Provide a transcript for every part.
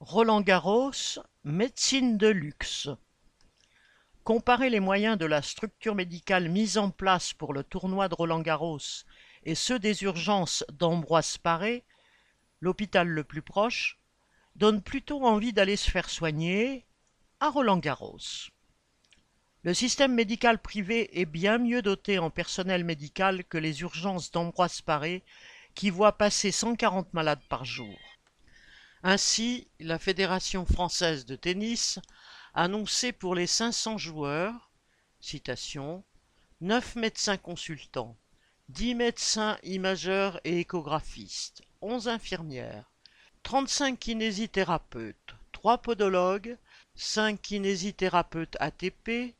Roland Garros, médecine de luxe. Comparer les moyens de la structure médicale mise en place pour le tournoi de Roland Garros et ceux des urgences d'Ambroise Paré, l'hôpital le plus proche, donne plutôt envie d'aller se faire soigner à Roland Garros. Le système médical privé est bien mieux doté en personnel médical que les urgences d'Ambroise Paré qui voient passer 140 malades par jour. Ainsi, la Fédération française de tennis annonçait pour les 500 joueurs, citation, 9 médecins consultants, 10 médecins imageurs et échographistes, 11 infirmières, 35 kinésithérapeutes, 3 podologues, 5 kinésithérapeutes ATP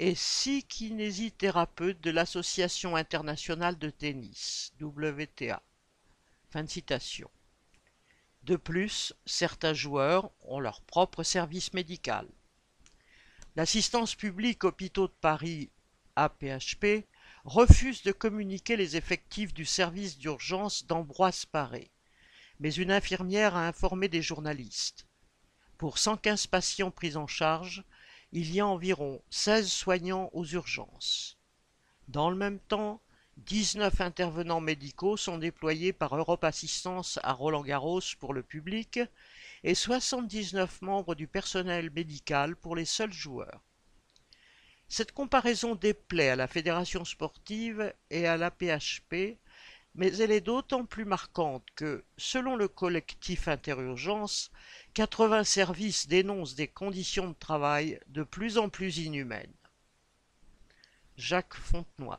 et 6 kinésithérapeutes de l'Association internationale de tennis, WTA. Fin de citation. De plus, certains joueurs ont leur propre service médical. L'Assistance publique Hôpitaux de Paris, APHP, refuse de communiquer les effectifs du service d'urgence d'Ambroise Paré, mais une infirmière a informé des journalistes. Pour 115 patients pris en charge, il y a environ 16 soignants aux urgences. Dans le même temps, 19 intervenants médicaux sont déployés par Europe Assistance à Roland-Garros pour le public et 79 membres du personnel médical pour les seuls joueurs. Cette comparaison déplaît à la fédération sportive et à la PHP, mais elle est d'autant plus marquante que, selon le collectif Interurgence, 80 services dénoncent des conditions de travail de plus en plus inhumaines. Jacques Fontenoy